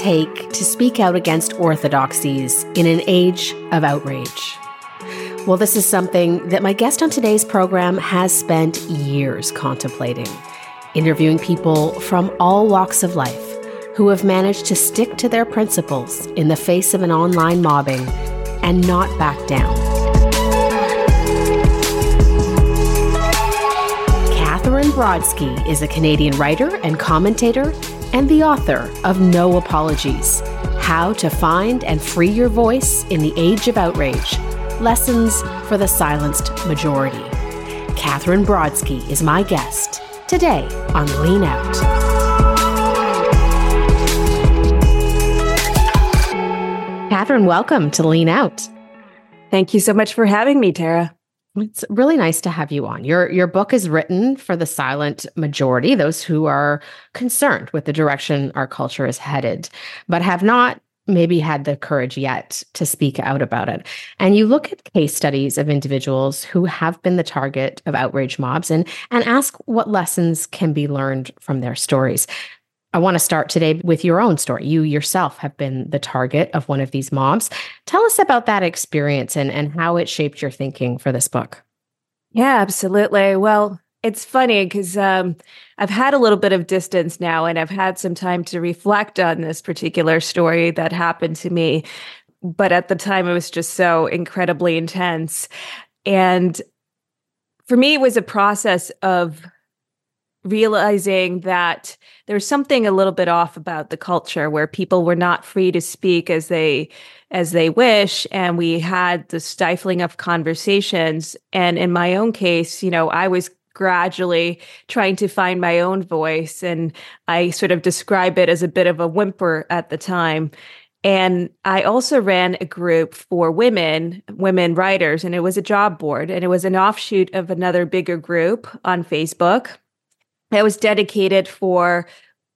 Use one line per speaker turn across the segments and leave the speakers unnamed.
take to speak out against orthodoxies in an age of outrage? Well, this is something that my guest on today's program has spent years contemplating, interviewing people from all walks of life who have managed to stick to their principles in the face of an online mobbing and not back down. Katherine Brodsky is a Canadian writer and commentator and the author of No Apologies How to Find and Free Your Voice in the Age of Outrage Lessons for the Silenced Majority. Katherine Brodsky is my guest today on Lean Out. Katherine, welcome to Lean Out.
Thank you so much for having me, Tara.
It's really nice to have you on. Your your book is written for the silent majority, those who are concerned with the direction our culture is headed, but have not maybe had the courage yet to speak out about it. And you look at case studies of individuals who have been the target of outrage mobs and and ask what lessons can be learned from their stories. I want to start today with your own story. You yourself have been the target of one of these mobs. Tell us about that experience and, and how it shaped your thinking for this book.
Yeah, absolutely. Well, it's funny because um, I've had a little bit of distance now and I've had some time to reflect on this particular story that happened to me. But at the time, it was just so incredibly intense. And for me, it was a process of realizing that there's something a little bit off about the culture where people were not free to speak as they as they wish and we had the stifling of conversations. And in my own case you know i was gradually trying to find my own voice and i sort of describe it as a bit of a whimper at the time. And I also ran a group for women, women writers, and it was a job board and it was an offshoot of another bigger group on Facebook that was dedicated for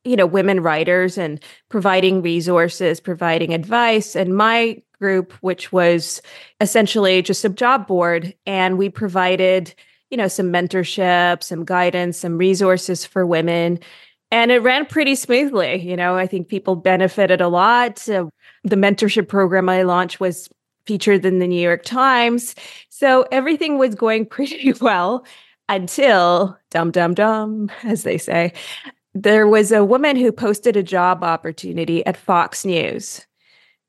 you know women writers and providing resources providing advice. And my group which was essentially just a job board and we provided you know some mentorship some guidance some resources for women. And it ran pretty smoothly you know i think people benefited a lot. Uh, the mentorship program i launched was featured in the new york times. So everything was going pretty well until dum dum dum, as they say, there was a woman who posted a job opportunity at Fox News.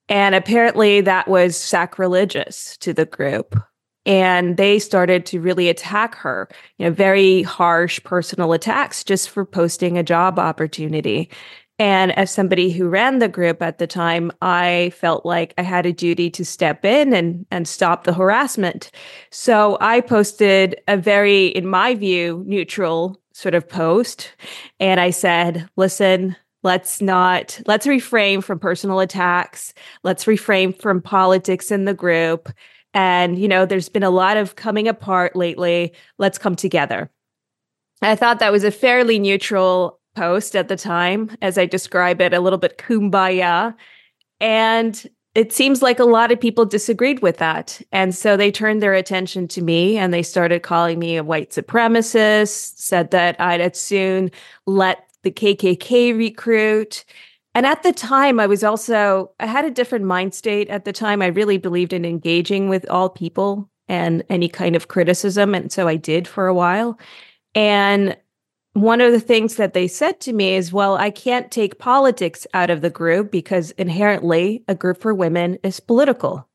And apparently that was sacrilegious to the group. And they started to really attack her, you know, very harsh personal attacks just for posting a job opportunity. And as somebody who ran the group at the time, I felt like I had a duty to step in and, and stop the harassment. So I posted a very, in my view, neutral sort of post. And I said, listen, let's not, let's refrain from personal attacks. Let's refrain from politics in the group. And, you know, there's been a lot of coming apart lately. Let's come together. I thought that was a fairly neutral post at the time, as I describe it, a little bit kumbaya. And it seems like a lot of people disagreed with that. And so they turned their attention to me and they started calling me a white supremacist, said that I'd soon let the KKK recruit. And at the time, I was also, I had a different mind state at the time. I really believed in engaging with all people and any kind of criticism. And so I did for a while. And one of the things that they said to me is, well, I can't take politics out of the group because inherently a group for women is political.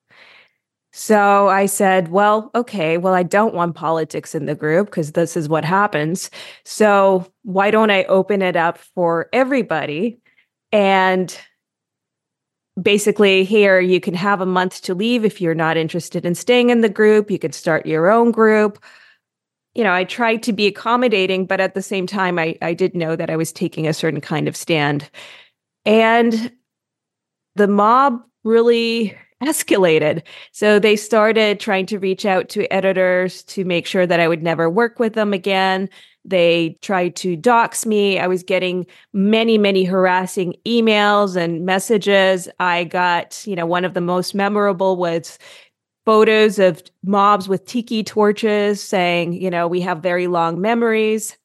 So I said, well, okay, well, I don't want politics in the group because this is what happens. So why don't I open it up for everybody? And basically, here you can have a month to leave if you're not interested in staying in the group. You can start your own group you know, I tried to be accommodating, but at the same time, I, I did know that I was taking a certain kind of stand. And the mob really escalated. So they started trying to reach out to editors to make sure that I would never work with them again. They tried to dox me. I was getting many, many harassing emails and messages. I got, you know, one of the most memorable was photos of mobs with tiki torches saying, you know, we have very long memories.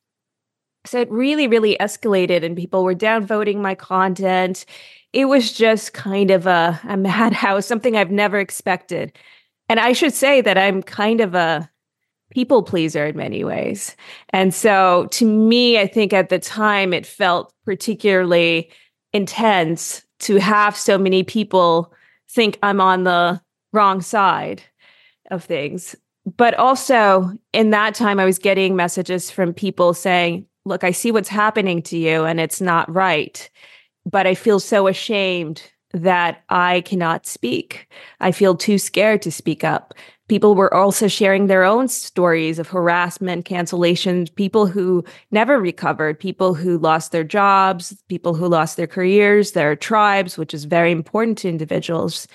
So it really, really escalated, and people were downvoting my content. it was just kind of a, a madhouse, something I've never expected. And I should say that I'm kind of a people pleaser in many ways. And so to me, I think at the time it felt particularly intense to have so many people think I'm on the wrong side of things. But also in that time, I was getting messages from people saying, Look, I see what's happening to you and it's not right. But I feel so ashamed that I cannot speak. I feel too scared to speak up. People were also sharing their own stories of harassment, cancellations, people who never recovered, people who lost their jobs, people who lost their careers, their tribes, which is very important to individuals.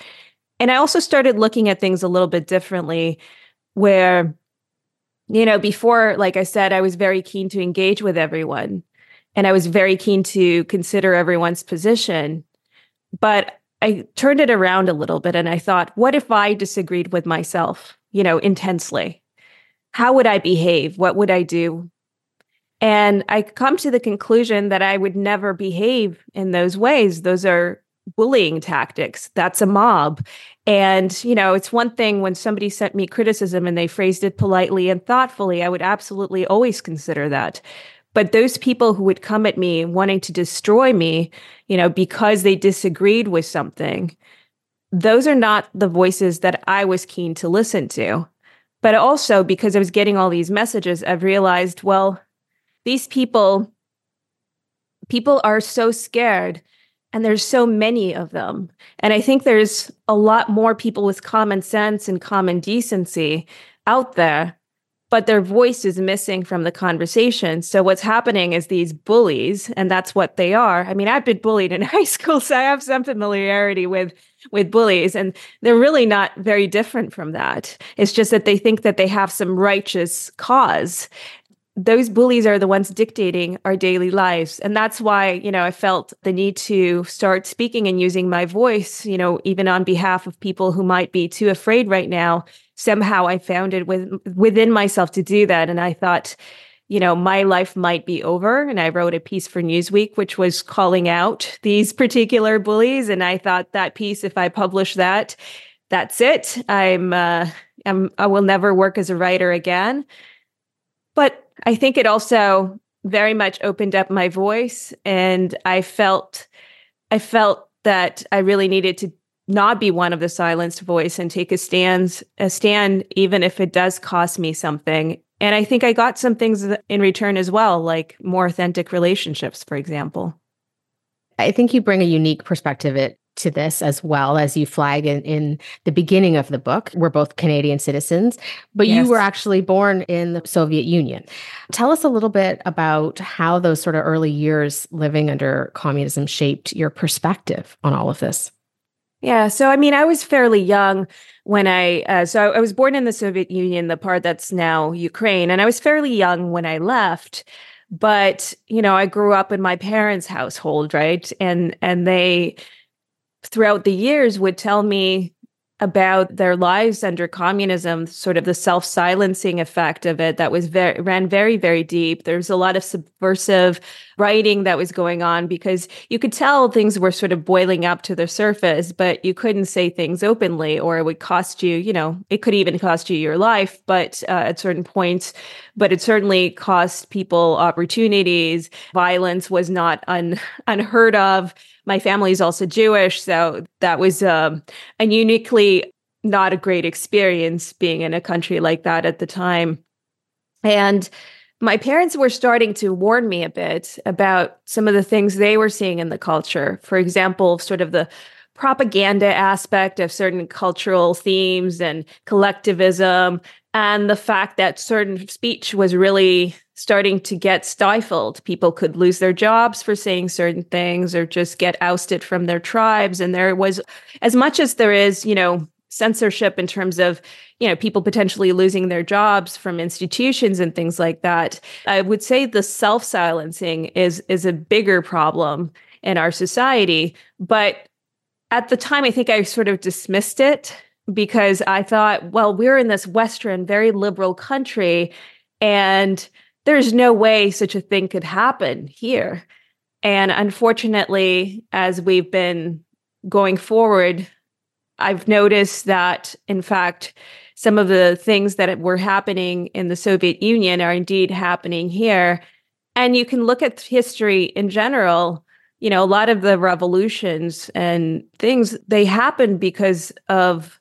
And I also started looking at things a little bit differently, where, you know, before, like I said, I was very keen to engage with everyone and I was very keen to consider everyone's position. But I turned it around a little bit and I thought, what if I disagreed with myself, you know, intensely? How would I behave? What would I do? And I come to the conclusion that I would never behave in those ways. Those are bullying tactics. That's a mob. And, you know, it's one thing when somebody sent me criticism and they phrased it politely and thoughtfully, I would absolutely always consider that. But those people who would come at me wanting to destroy me, you know, because they disagreed with something, those are not the voices that I was keen to listen to. But also because I was getting all these messages, I've realized, well, these people, people are so scared and there's so many of them. And I think there's a lot more people with common sense and common decency out there but their voice is missing from the conversation. So what's happening is these bullies, and that's what they are. I mean, I've been bullied in high school, so I have some familiarity with with bullies, and they're really not very different from that. It's just that they think that they have some righteous cause. Those bullies are the ones dictating our daily lives. And that's why, you know, I felt the need to start speaking and using my voice, you know, even on behalf of people who might be too afraid right now somehow I found it with, within myself to do that. And I thought, you know, my life might be over. And I wrote a piece for Newsweek, which was calling out these particular bullies. And I thought that piece, if I publish that, that's it. I'm, uh, I'm, I will never work as a writer again. But I think it also very much opened up my voice, and I felt, I felt that I really needed to not be one of the silenced voice and take a stand a stand even if it does cost me something. And i think i got some things in return as well like more authentic relationships for example.
I think you bring a unique perspective. It to this as well as you flag in, in the beginning of the book. We're both Canadian citizens, but yes. you were actually born in the Soviet Union. Tell us a little bit about how those sort of early years living under communism shaped your perspective on all of this.
Yeah. So, I mean, I was fairly young when I, uh, so I was born in the Soviet Union, the part that's now Ukraine, and I was fairly young when I left. But, you know, I grew up in my parents' household, right? And, and they, throughout the years, would tell me about their lives under communism, sort of the self-silencing effect of it that was very ran very, very deep. There's a lot of subversive writing that was going on because you could tell things were sort of boiling up to the surface, but you couldn't say things openly or it would cost you, you know, it could even cost you your life, but uh, at certain points, but it certainly cost people opportunities. Violence was not un- unheard of my family is also Jewish, so that was um, a uniquely not a great experience being in a country like that at the time. And my parents were starting to warn me a bit about some of the things they were seeing in the culture. For example, sort of the propaganda aspect of certain cultural themes and collectivism, and the fact that certain speech was really starting to get stifled. People could lose their jobs for saying certain things or just get ousted from their tribes. And there was, as much as there is, you know, censorship in terms of, you know, people potentially losing their jobs from institutions and things like that, I would say the self silencing is is a bigger problem in our society. But at the time, I think I sort of dismissed it because I thought, well, we're in this Western, very liberal country. And there's no way such a thing could happen here. And unfortunately, as we've been going forward, I've noticed that, in fact, some of the things that were happening in the Soviet Union are indeed happening here. And you can look at history in general. You know, a lot of the revolutions and things, they happen because of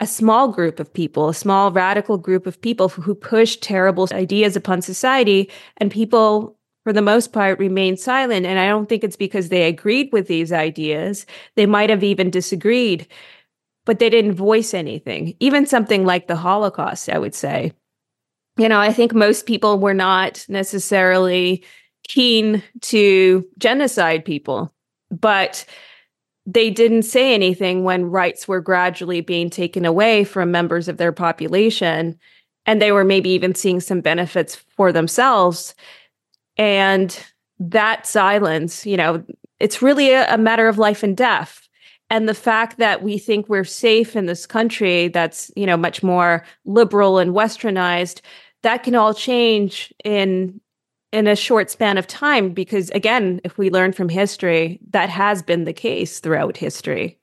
a small group of people, a small radical group of people who push terrible ideas upon society. And people, for the most part, remain silent. And I don't think it's because they agreed with these ideas. They might have even disagreed but they didn't voice anything. Even something like the Holocaust, I would say. You know, I think most people were not necessarily keen to genocide people, but they didn't say anything when rights were gradually being taken away from members of their population. And they were maybe even seeing some benefits for themselves. And that silence, you know, it's really a, a matter of life and death and the fact that we think we're safe in this country that's you know much more liberal and westernized that can all change in in a short span of time because again if we learn from history that has been the case throughout history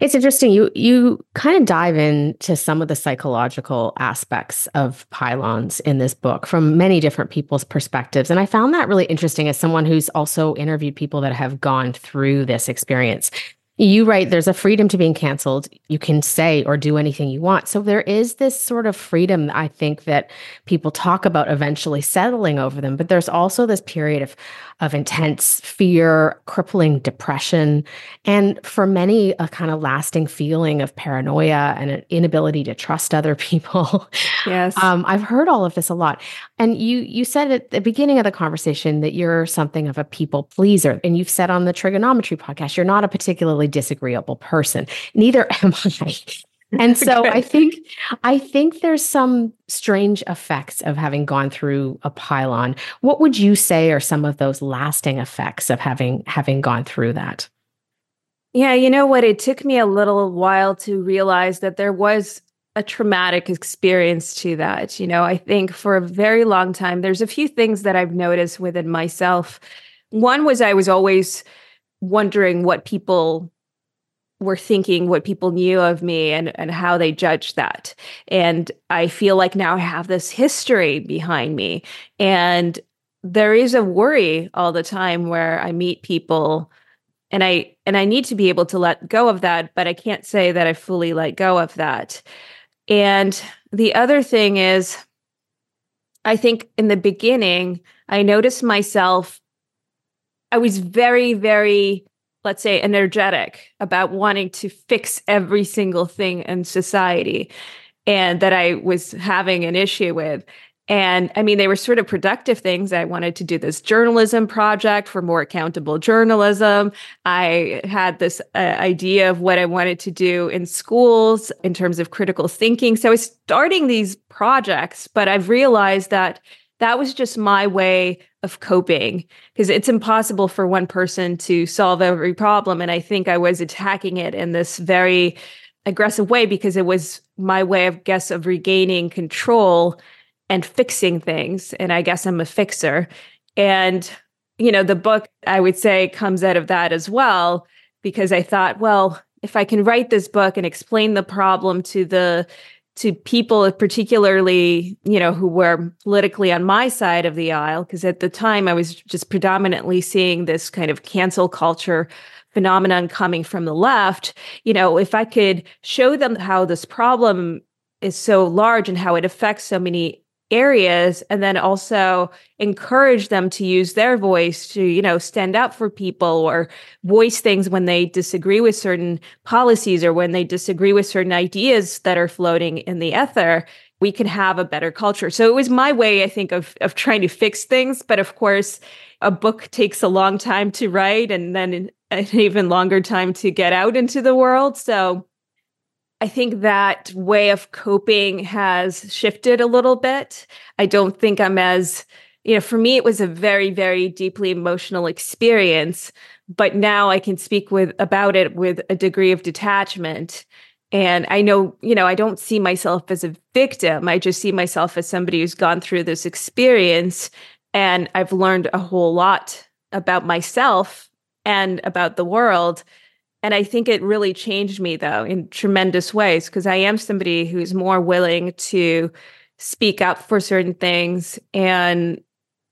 it's interesting. You you kind of dive into some of the psychological aspects of pile-ons in this book from many different people's perspectives. And I found that really interesting as someone who's also interviewed people that have gone through this experience. You write there's a freedom to being canceled. You can say or do anything you want. So there is this sort of freedom, I think, that people talk about eventually settling over them. But there's also this period of, of intense fear, crippling depression, and for many, a kind of lasting feeling of paranoia and an inability to trust other people.
Yes.
Um, I've heard all of this a lot. And you you said at the beginning of the conversation that you're something of a people pleaser. And you've said on the Triggernometry podcast, you're not a particularly disagreeable person. Neither am I. And so I think I think there's some strange effects of having gone through a pile-on. What would you say are some of those lasting effects of having having gone through that?
Yeah, you know what? It took me a little while to realize that there was a traumatic experience to that. You know, I think for a very long time, there's a few things that I've noticed within myself. One was I was always wondering what people were thinking what people knew of me and and how they judged that. And i feel like now i have this history behind me. And there is a worry all the time where i meet people and i and i need to be able to let go of that but i can't say that i fully let go of that. And the other thing is i think in the beginning i noticed myself i was very very let's say, energetic about wanting to fix every single thing in society and that I was having an issue with. And I mean, they were sort of productive things. I wanted to do this journalism project for more accountable journalism. I had this uh, idea of what I wanted to do in schools in terms of critical thinking. So I was starting these projects, but I've realized that that was just my way of coping because it's impossible for one person to solve every problem. And I think I was attacking it in this very aggressive way because it was my way of guess of regaining control and fixing things. And I guess I'm a fixer. And, you know, the book I would say comes out of that as well, because I thought, well, if I can write this book and explain the problem to the to people particularly you know who were politically on my side of the aisle because at the time i was just predominantly seeing this kind of cancel culture phenomenon coming from the left. You know if i could show them how this problem is so large and how it affects so many areas and then also encourage them to use their voice to you know stand up for people or voice things when they disagree with certain policies or when they disagree with certain ideas that are floating in the ether we can have a better culture. So it was my way i think of of trying to fix things but of course a book takes a long time to write and then an even longer time to get out into the world. So I think that way of coping has shifted a little bit. I don't think I'm as, you know, for me, it was a very, very deeply emotional experience. But now I can speak with about it with a degree of detachment. And I know, you know, I don't see myself as a victim. I just see myself as somebody who's gone through this experience. And I've learned a whole lot about myself and about the world. And I think it really changed me, though, in tremendous ways, because I am somebody who's more willing to speak up for certain things and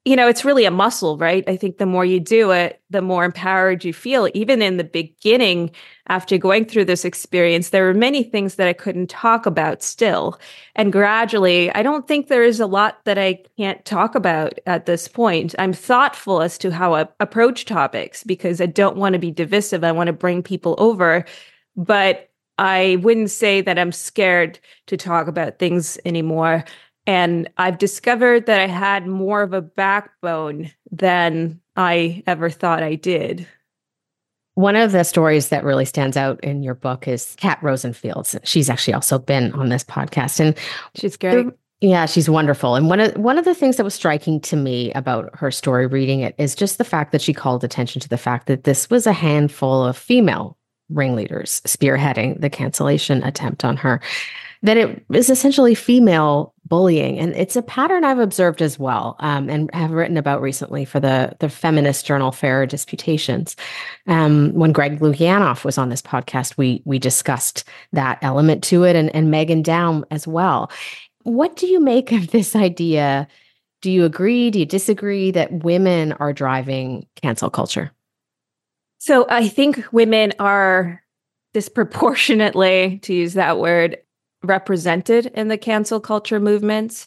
you know, it's really a muscle, right? I think the more you do it, the more empowered you feel. Even in the beginning, after going through this experience, there were many things that I couldn't talk about still. And gradually, I don't think there is a lot that I can't talk about at this point. I'm thoughtful as to how I approach topics because I don't want to be divisive. I want to bring people over. But I wouldn't say that I'm scared to talk about things anymore. And I've discovered that I had more of a backbone than I ever thought I did.
One of the stories that really stands out in your book is Kat Rosenfield's. She's actually also been on this podcast and
she's great.
yeah, she's wonderful. And one of one of the things that was striking to me about her story reading it is just the fact that she called attention to the fact that this was a handful of female ringleaders spearheading the cancellation attempt on her that it is essentially female bullying. And it's a pattern I've observed as well um, and have written about recently for the, the feminist journal Fairer Disputations. Um, when Greg Lukianoff was on this podcast, we, we discussed that element to it and, and Meghan Daum as well. What do you make of this idea? Do you agree? Do you disagree that women are driving cancel culture?
So I think women are disproportionately, to use that word, represented in the cancel culture movements.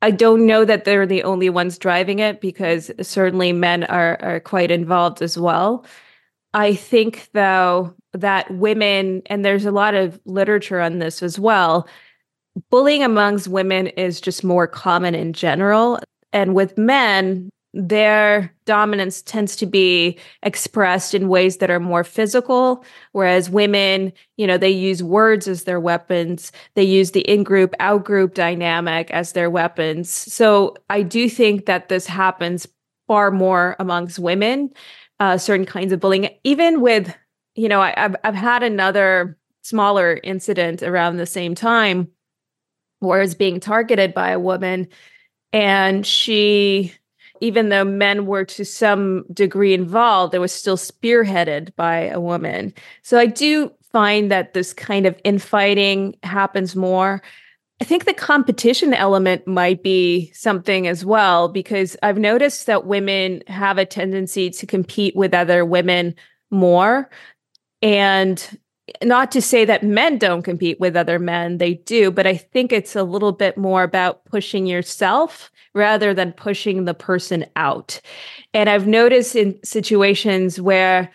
I don't know that they're the only ones driving it because certainly men are, are quite involved as well. I think, though, that women, and there's a lot of literature on this as well, bullying amongst women is just more common in general. And with men, their dominance tends to be expressed in ways that are more physical whereas women you know they use words as their weapons. They use the in-group out-group dynamic as their weapons. So i do think that this happens far more amongst women uh, certain kinds of bullying. Even with you know I, I've, I've had another smaller incident around the same time where I was being targeted by a woman and she even though men were to some degree involved, it was still spearheaded by a woman. So I do find that this kind of infighting happens more. I think the competition element might be something as well, because I've noticed that women have a tendency to compete with other women more. And not to say that men don't compete with other men, they do, but I think it's a little bit more about pushing yourself rather than pushing the person out. And I've noticed in situations where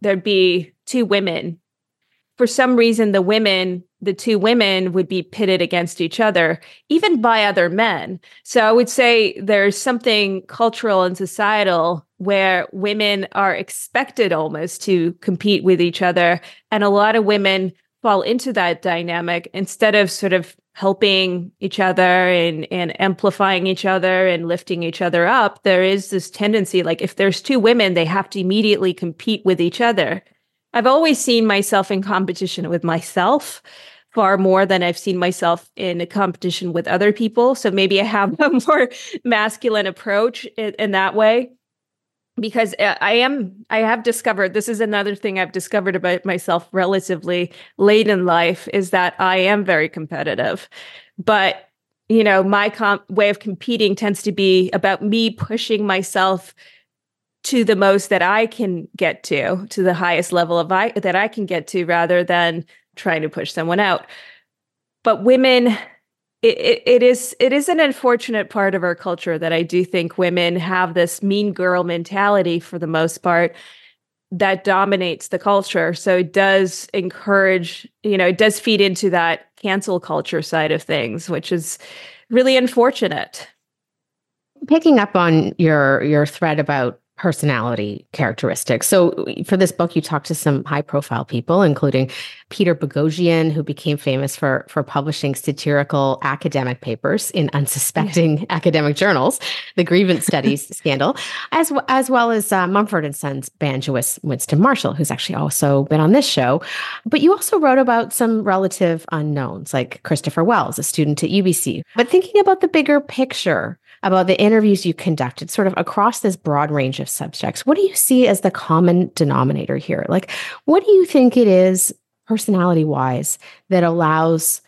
there'd be two women, for some reason, the women, the two women would be pitted against each other, even by other men. So I would say there's something cultural and societal where women are expected almost to compete with each other. And a lot of women fall into that dynamic instead of sort of helping each other and, and amplifying each other and lifting each other up, there is this tendency like if there's two women, they have to immediately compete with each other. I've always seen myself in competition with myself far more than I've seen myself in a competition with other people. So maybe I have a more masculine approach in, in that way because uh, I am, I have discovered this is another thing I've discovered about myself relatively late in life is that I am very competitive. But, you know, my comp- way of competing tends to be about me pushing myself to the most that I can get to, to the highest level of I that I can get to rather than trying to push someone out. But women it, it is it is an unfortunate part of our culture that I do think women have this mean girl mentality for the most part that dominates the culture. So it does encourage, you know, it does feed into that cancel culture side of things, which is really unfortunate.
Picking up on your your thread about personality characteristics. So for this book, you talked to some high profile people, including Peter Boghossian, who became famous for, for publishing satirical academic papers in unsuspecting yeah. academic journals, the grievance studies scandal, as, as well as uh, Mumford and Sons banjoist Winston Marshall, who's actually also been on this show. But you also wrote about some relative unknowns, like Christopher Wells, a student at UBC. But thinking about the bigger picture, about the interviews you conducted, sort of across this broad range of subjects. What do you see as the common denominator here? Like, what do you think it is, personality wise, that allows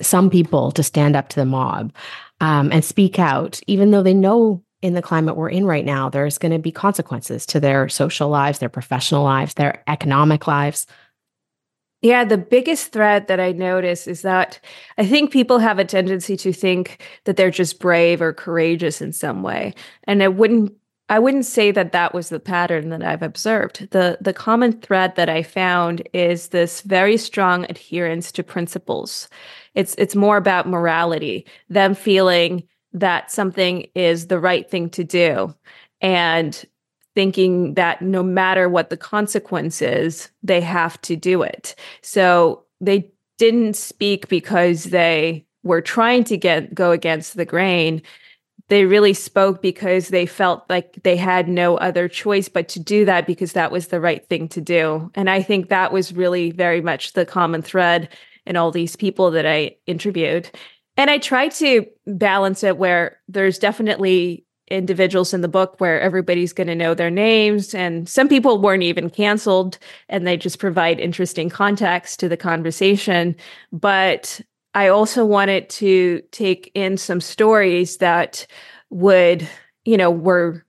some people to stand up to the mob um, and speak out, even though they know in the climate we're in right now, there's going to be consequences to their social lives, their professional lives, their economic lives.
Yeah, the biggest threat that I notice is that I think people have a tendency to think that they're just brave or courageous in some way. And I wouldn't I wouldn't say that that was the pattern that I've observed. The the common thread that I found is this very strong adherence to principles. It's it's more about morality, them feeling that something is the right thing to do and thinking that no matter what the consequence is, they have to do it. So they didn't speak because they were trying to get go against the grain. They really spoke because they felt like they had no other choice but to do that because that was the right thing to do. And I think that was really very much the common thread in all these people that I interviewed. And I try to balance it where there's definitely individuals in the book where everybody's going to know their names and some people weren't even canceled and they just provide interesting context to the conversation. But i also wanted to take in some stories that would you know were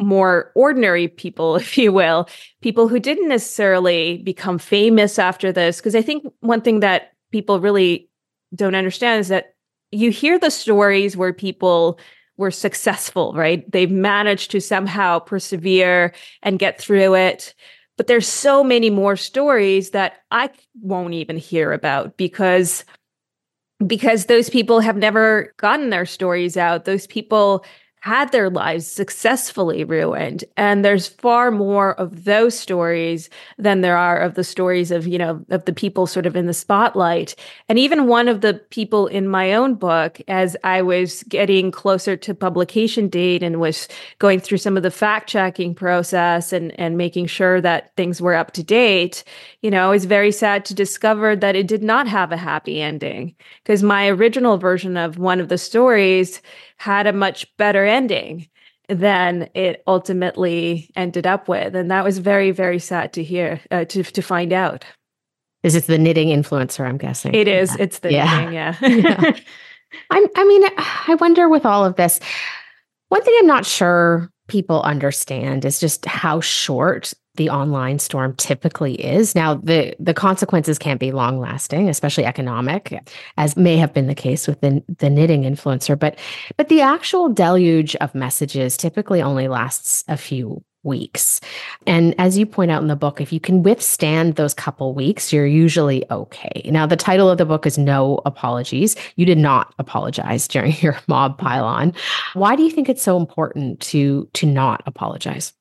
more ordinary people if you will people who didn't necessarily become famous after this. Because i think one thing that people really don't understand is that you hear the stories where people were successful, right? They've managed to somehow persevere and get through it. But there's so many more stories that I won't even hear about because because those people have never gotten their stories out. Those people had their lives successfully ruined. And there's far more of those stories than there are of the stories of you know of the people sort of in the spotlight. And even one of the people in my own book as i was getting closer to publication date and was going through some of the fact checking process and and making sure that things were up to date you know was very sad to discover that it did not have a happy ending. Because my original version of one of the stories had a much better ending than it ultimately ended up with and that was very very sad to hear uh, to to find out
is it the knitting influencer i'm guessing
it is yeah. it's the yeah. knitting yeah, yeah.
i i mean i wonder with all of this one thing i'm not sure people understand is just how short the online storm typically is. Now, the the consequences can't be long lasting, especially economic, as may have been the case with the, the knitting influencer. But but the actual deluge of messages typically only lasts a few weeks. And as you point out in the book, if you can withstand those couple weeks, you're usually okay. Now, the title of the book is No Apologies. You did not apologize during your mob pile-on. Why do you think it's so important to to not apologize?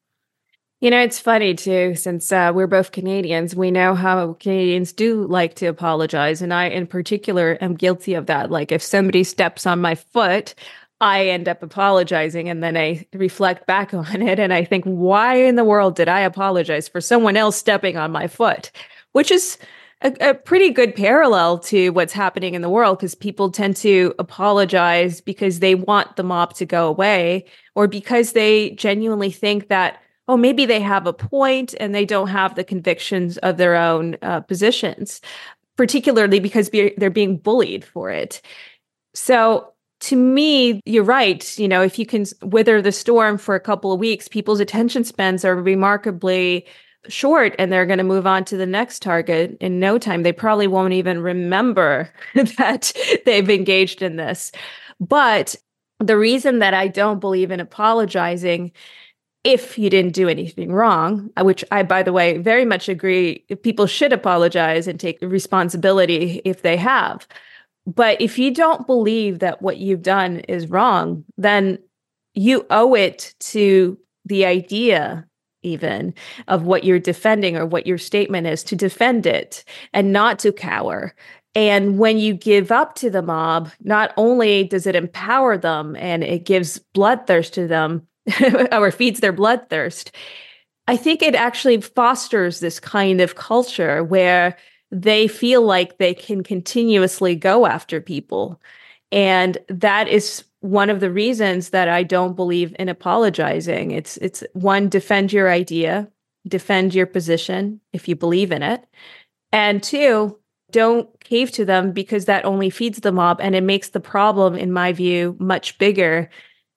You know, it's funny too, since uh, we're both Canadians, we know how Canadians do like to apologize. And I, in particular, am guilty of that. Like, if somebody steps on my foot, I end up apologizing and then I reflect back on it and I think, why in the world did I apologize for someone else stepping on my foot? Which is a, a pretty good parallel to what's happening in the world because people tend to apologize because they want the mob to go away or because they genuinely think that oh, maybe they have a point and they don't have the convictions of their own uh, positions, particularly because be- they're being bullied for it. So to me, you're right. You know, if you can wither the storm for a couple of weeks, people's attention spans are remarkably short and they're going to move on to the next target in no time. They probably won't even remember that they've engaged in this. But the reason that I don't believe in apologizing if you didn't do anything wrong, uh, which I, by the way, very much agree. People should apologize and take responsibility if they have. But if you don't believe that what you've done is wrong, then you owe it to the idea, even of what you're defending or what your statement is, to defend it and not to cower. And when you give up to the mob, not only does it empower them and it gives bloodthirst to them, or feeds their bloodthirst. I think it actually fosters this kind of culture where they feel like they can continuously go after people. And that is one of the reasons that I don't believe in apologizing. It's it's one defend your idea, defend your position if you believe in it. And two, don't cave to them because that only feeds the mob and it makes the problem in my view much bigger.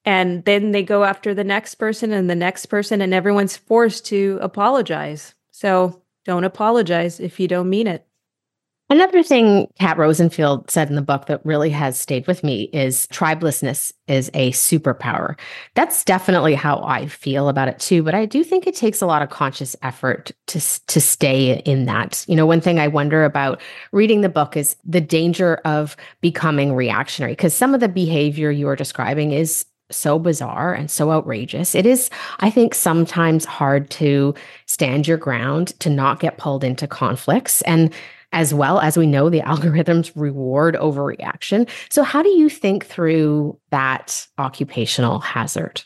And then they go after the next person and the next person and everyone's forced to apologize. So don't apologize if you don't mean it.
Another thing Kat Rosenfield said in the book that really has stayed with me is tribelessness is a superpower. That's definitely how I feel about it too, but I do think it takes a lot of conscious effort to to stay in that. You know, one thing I wonder about reading the book is the danger of becoming reactionary because some of the behavior you are describing is so bizarre and so outrageous. It is, I think, sometimes hard to stand your ground, to not get pulled into conflicts. And as well as we know the algorithms reward overreaction. So, how do you think through that occupational hazard?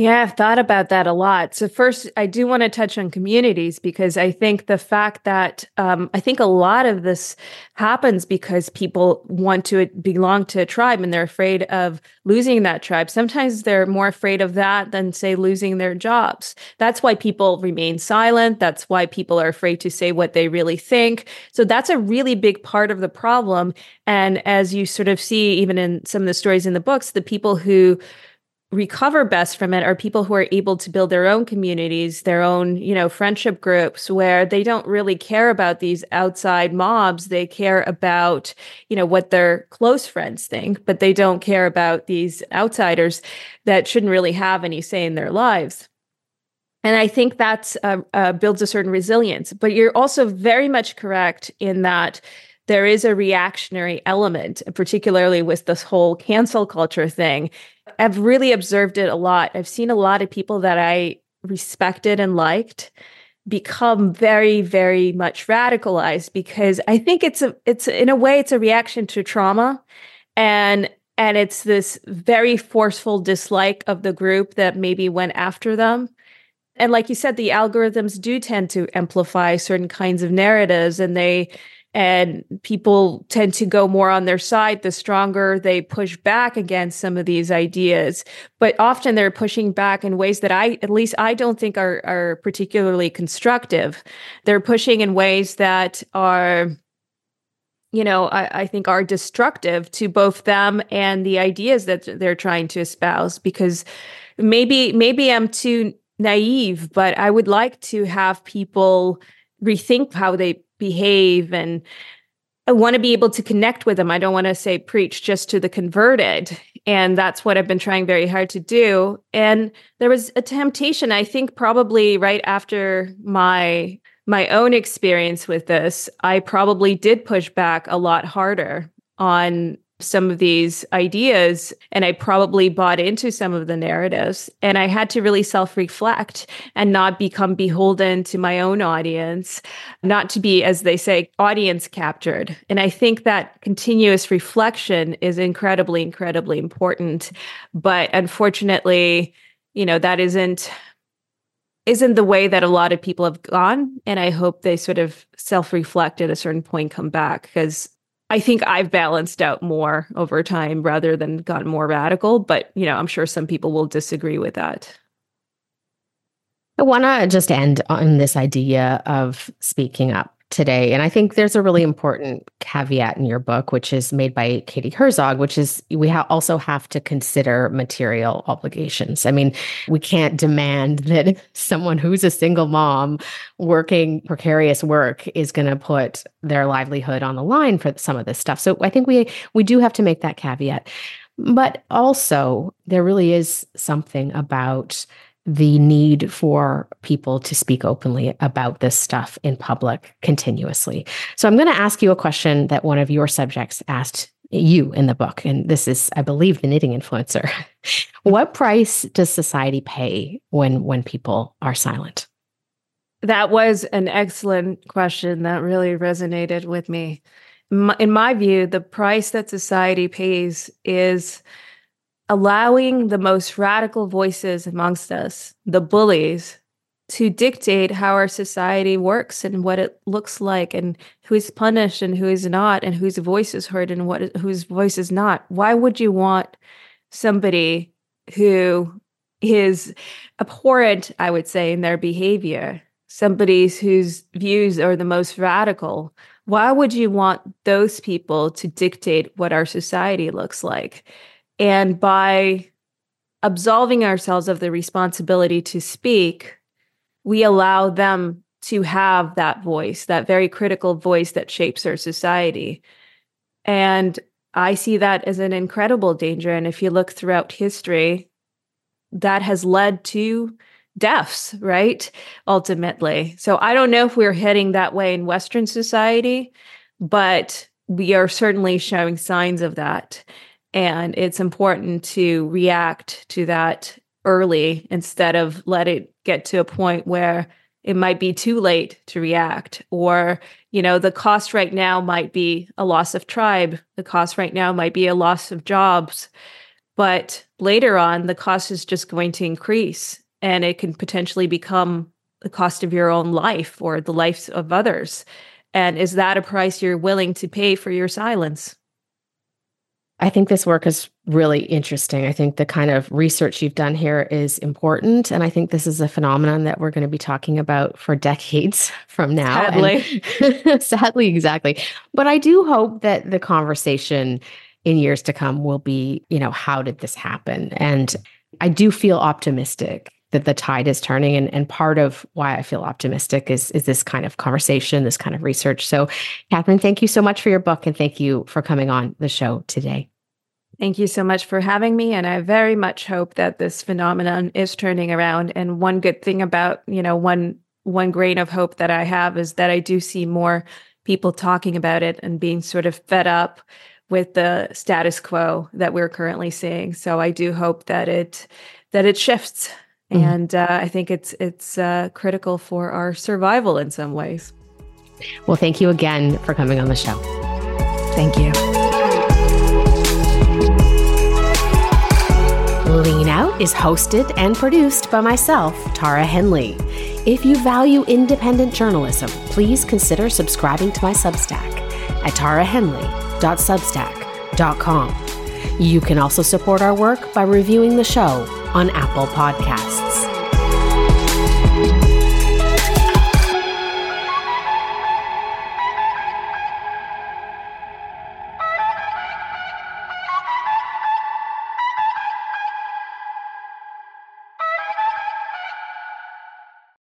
Yeah, I've thought about that a lot. So, first, I do want to touch on communities because I think the fact that um, I think a lot of this happens because people want to belong to a tribe and they're afraid of losing that tribe. Sometimes they're more afraid of that than, say, losing their jobs. That's why people remain silent. That's why people are afraid to say what they really think. So, that's a really big part of the problem. And as you sort of see, even in some of the stories in the books, the people who recover best from it are people who are able to build their own communities their own you know friendship groups where they don't really care about these outside mobs. They care about you know what their close friends think but they don't care about these outsiders that shouldn't really have any say in their lives. And i think that uh, uh, builds a certain resilience. But you're also very much correct in that there is a reactionary element, particularly with this whole cancel culture thing. I've really observed it a lot. I've seen a lot of people that I respected and liked become very very much radicalized because I think it's a it's in a way it's a reaction to trauma and and it's this very forceful dislike of the group that maybe went after them. And like you said the algorithms do tend to amplify certain kinds of narratives and they and people tend to go more on their side the stronger they push back against some of these ideas. But often they're pushing back in ways that i at least i don't think are are particularly constructive. They're pushing in ways that are you know I, I think are destructive to both them and the ideas that they're trying to espouse because maybe maybe i'm too naive but i would like to have people rethink how they behave and I want to be able to connect with them. I don't want to say preach just to the converted. And that's what I've been trying very hard to do. And there was a temptation, I think probably right after my my own experience with this, I probably did push back a lot harder on some of these ideas and I probably bought into some of the narratives. And I had to really self reflect and not become beholden to my own audience, not to be, as they say, audience captured. And I think that continuous reflection is incredibly, incredibly important. But unfortunately, you know, that isn't isn't the way that a lot of people have gone and i hope they sort of self-reflect at a certain point come back because I think I've balanced out more over time rather than gotten more radical. But, you know, I'm sure some people will disagree with that.
I want to just end on this idea of speaking up today. And I think there's a really important caveat in your book, which is made by Katie Herzog, which is we ha- also have to consider material obligations. I mean, we can't demand that someone who's a single mom working precarious work is going to put their livelihood on the line for some of this stuff. So I think we we do have to make that caveat. But also, there really is something about the need for people to speak openly about this stuff in public continuously. So I'm going to ask you a question that one of your subjects asked you in the book. And this is, I believe, the knitting influencer. what price does society pay when when people are silent?
That was an excellent question that really resonated with me. In my view, the price that society pays is allowing the most radical voices amongst us, the bullies, to dictate how our society works and what it looks like and who is punished and who is not and whose voice is heard and what whose voice is not. Why would you want somebody who is abhorrent, I would say, in their behavior, somebody whose views are the most radical, why would you want those people to dictate what our society looks like? And by absolving ourselves of the responsibility to speak, we allow them to have that voice, that very critical voice that shapes our society. And I see that as an incredible danger. And if you look throughout history, that has led to deaths, right? Ultimately. So I don't know if we're heading that way in Western society, but we are certainly showing signs of that. And it's important to react to that early instead of let it get to a point where it might be too late to react. Or you know the cost right now might be a loss of tribe. The cost right now might be a loss of jobs. But later on the cost is just going to increase and it can potentially become the cost of your own life or the lives of others. And is that a price you're willing to pay for your silence
I think this work is really interesting. I think the kind of research you've done here is important. And I think this is a phenomenon that we're going to be talking about for decades from now.
Sadly.
And, sadly, exactly. But I do hope that the conversation in years to come will be, you know, how did this happen? And I do feel optimistic that the tide is turning. And, and part of why i feel optimistic is is this kind of conversation this kind of research. So Katherine thank you so much for your book and thank you for coming on the show today.
Thank you so much for having me and i very much hope that this phenomenon is turning around. And one good thing about you know one one grain of hope that i have is that i do see more people talking about it and being sort of fed up with the status quo that we're currently seeing. So i do hope that it that it shifts mm-hmm. and uh, I think it's it's uh, critical for our survival in some ways.
Well, thank you again for coming on the show.
Thank you.
Lean Out is hosted and produced by myself, Tara Henley. If you value independent journalism, please consider subscribing to my Substack at tarahenley.substack.com. You can also support our work by reviewing the show on Apple Podcasts.